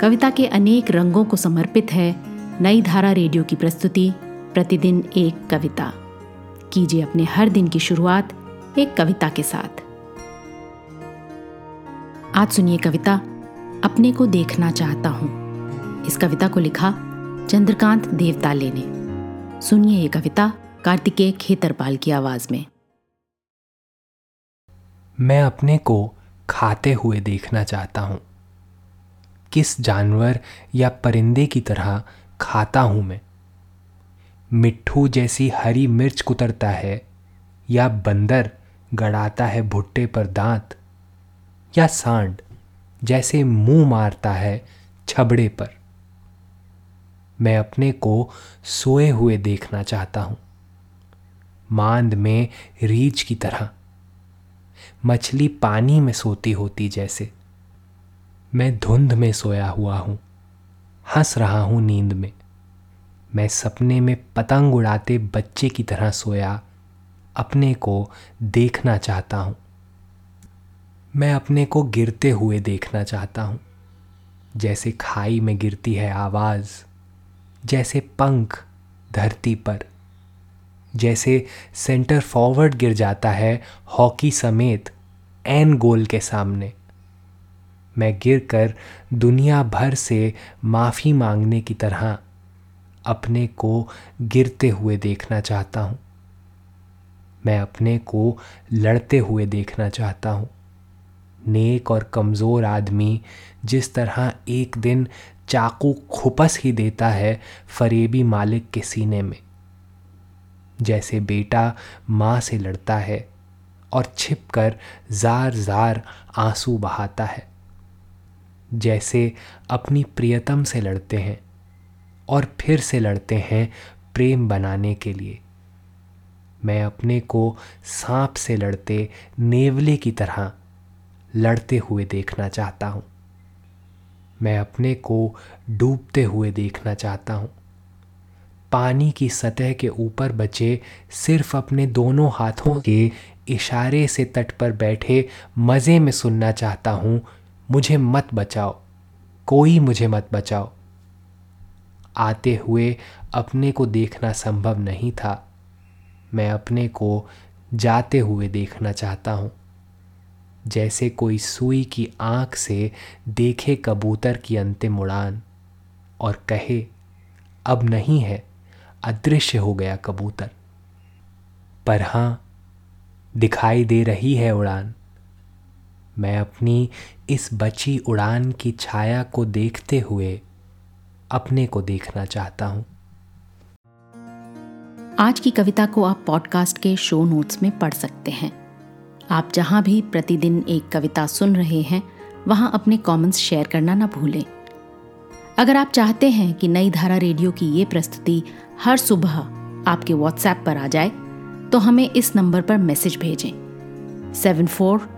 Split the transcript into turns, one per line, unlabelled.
कविता के अनेक रंगों को समर्पित है नई धारा रेडियो की प्रस्तुति, प्रतिदिन एक कविता। कीजिए अपने हर दिन की शुरुआत एक कविता के साथ। आज सुनिए कविता, अपने को देखना चाहता हूँ। इस कविता को लिखा चंद्रकांत देवताले ने। सुनिए ये कविता कार्तिकेय खेतरपाल की आवाज़ में।
मैं अपने को खाते हुए देखना चाहता हूँ। किस जानवर या परिंदे की तरह खाता हूँ मैं? मिट्ठू जैसी हरी मिर्च कुतरता है या बंदर गड़ाता है भुट्टे पर दांत? या सांड जैसे मुँह मारता है छबड़े पर? मैं अपने को सोए हुए देखना चाहता हूँ। मांद में रीछ की तरह। मछली पानी में सोती होती जैसे। मैं धुंध में सोया हुआ हूँ। हंस रहा हूँ नींद में। मैं सपने में पतंग उड़ाते बच्चे की तरह सोया, अपने को देखना चाहता हूँ। मैं अपने को गिरते हुए देखना चाहता हूँ। जैसे खाई में गिरती है आवाज़, जैसे पंख धरती पर, जैसे सेंटर फॉरवर्ड गिर जाता है हॉकी समेत एन गोल के सामने। मैं गिरकर दुनिया भर से माफ़ी मांगने की तरह अपने को गिरते हुए देखना चाहता हूँ। मैं अपने को लड़ते हुए देखना चाहता हूँ। नेक और कमज़ोर आदमी जिस तरह एक दिन चाकू खुपस ही देता है फरेबी मालिक के सीने में। जैसे बेटा माँ से लड़ता है और छिपकर जार जार आँसू बहाता है। जैसे अपनी प्रियतम से लड़ते हैं और फिर से लड़ते हैं प्रेम बनाने के लिए। मैं अपने को सांप से लड़ते नेवले की तरह लड़ते हुए देखना चाहता हूँ। मैं अपने को डूबते हुए देखना चाहता हूँ। पानी की सतह के ऊपर बचे सिर्फ़ अपने दोनों हाथों के इशारे से तट पर बैठे मज़े में सुनना चाहता हूँ मुझे मत बचाओ। कोई मुझे मत बचाओ। आते हुए अपने को देखना संभव नहीं था। मैं अपने को जाते हुए देखना चाहता हूँ। जैसे कोई सुई की आँख से देखे कबूतर की अंतिम उड़ान और कहे, अब नहीं है, अदृश्य हो गया कबूतर। पर हाँ दिखाई दे रही है उड़ान। मैं अपनी इस बची उड़ान की छाया को देखते हुए अपने को देखना चाहता हूँ।
आज की कविता को आप पॉडकास्ट के शो नोट्स में पढ़ सकते हैं। आप जहाँ भी प्रतिदिन एक कविता सुन रहे हैं, वहाँ अपने कमेंट्स शेयर करना ना भूलें। अगर आप चाहते हैं कि नई धारा रेडियो की ये प्रस्तुति हर सुबह आपके व्हाट्सएप पर आ जाए तो हमें इस नंबर पर मैसेज भेजें। Seven four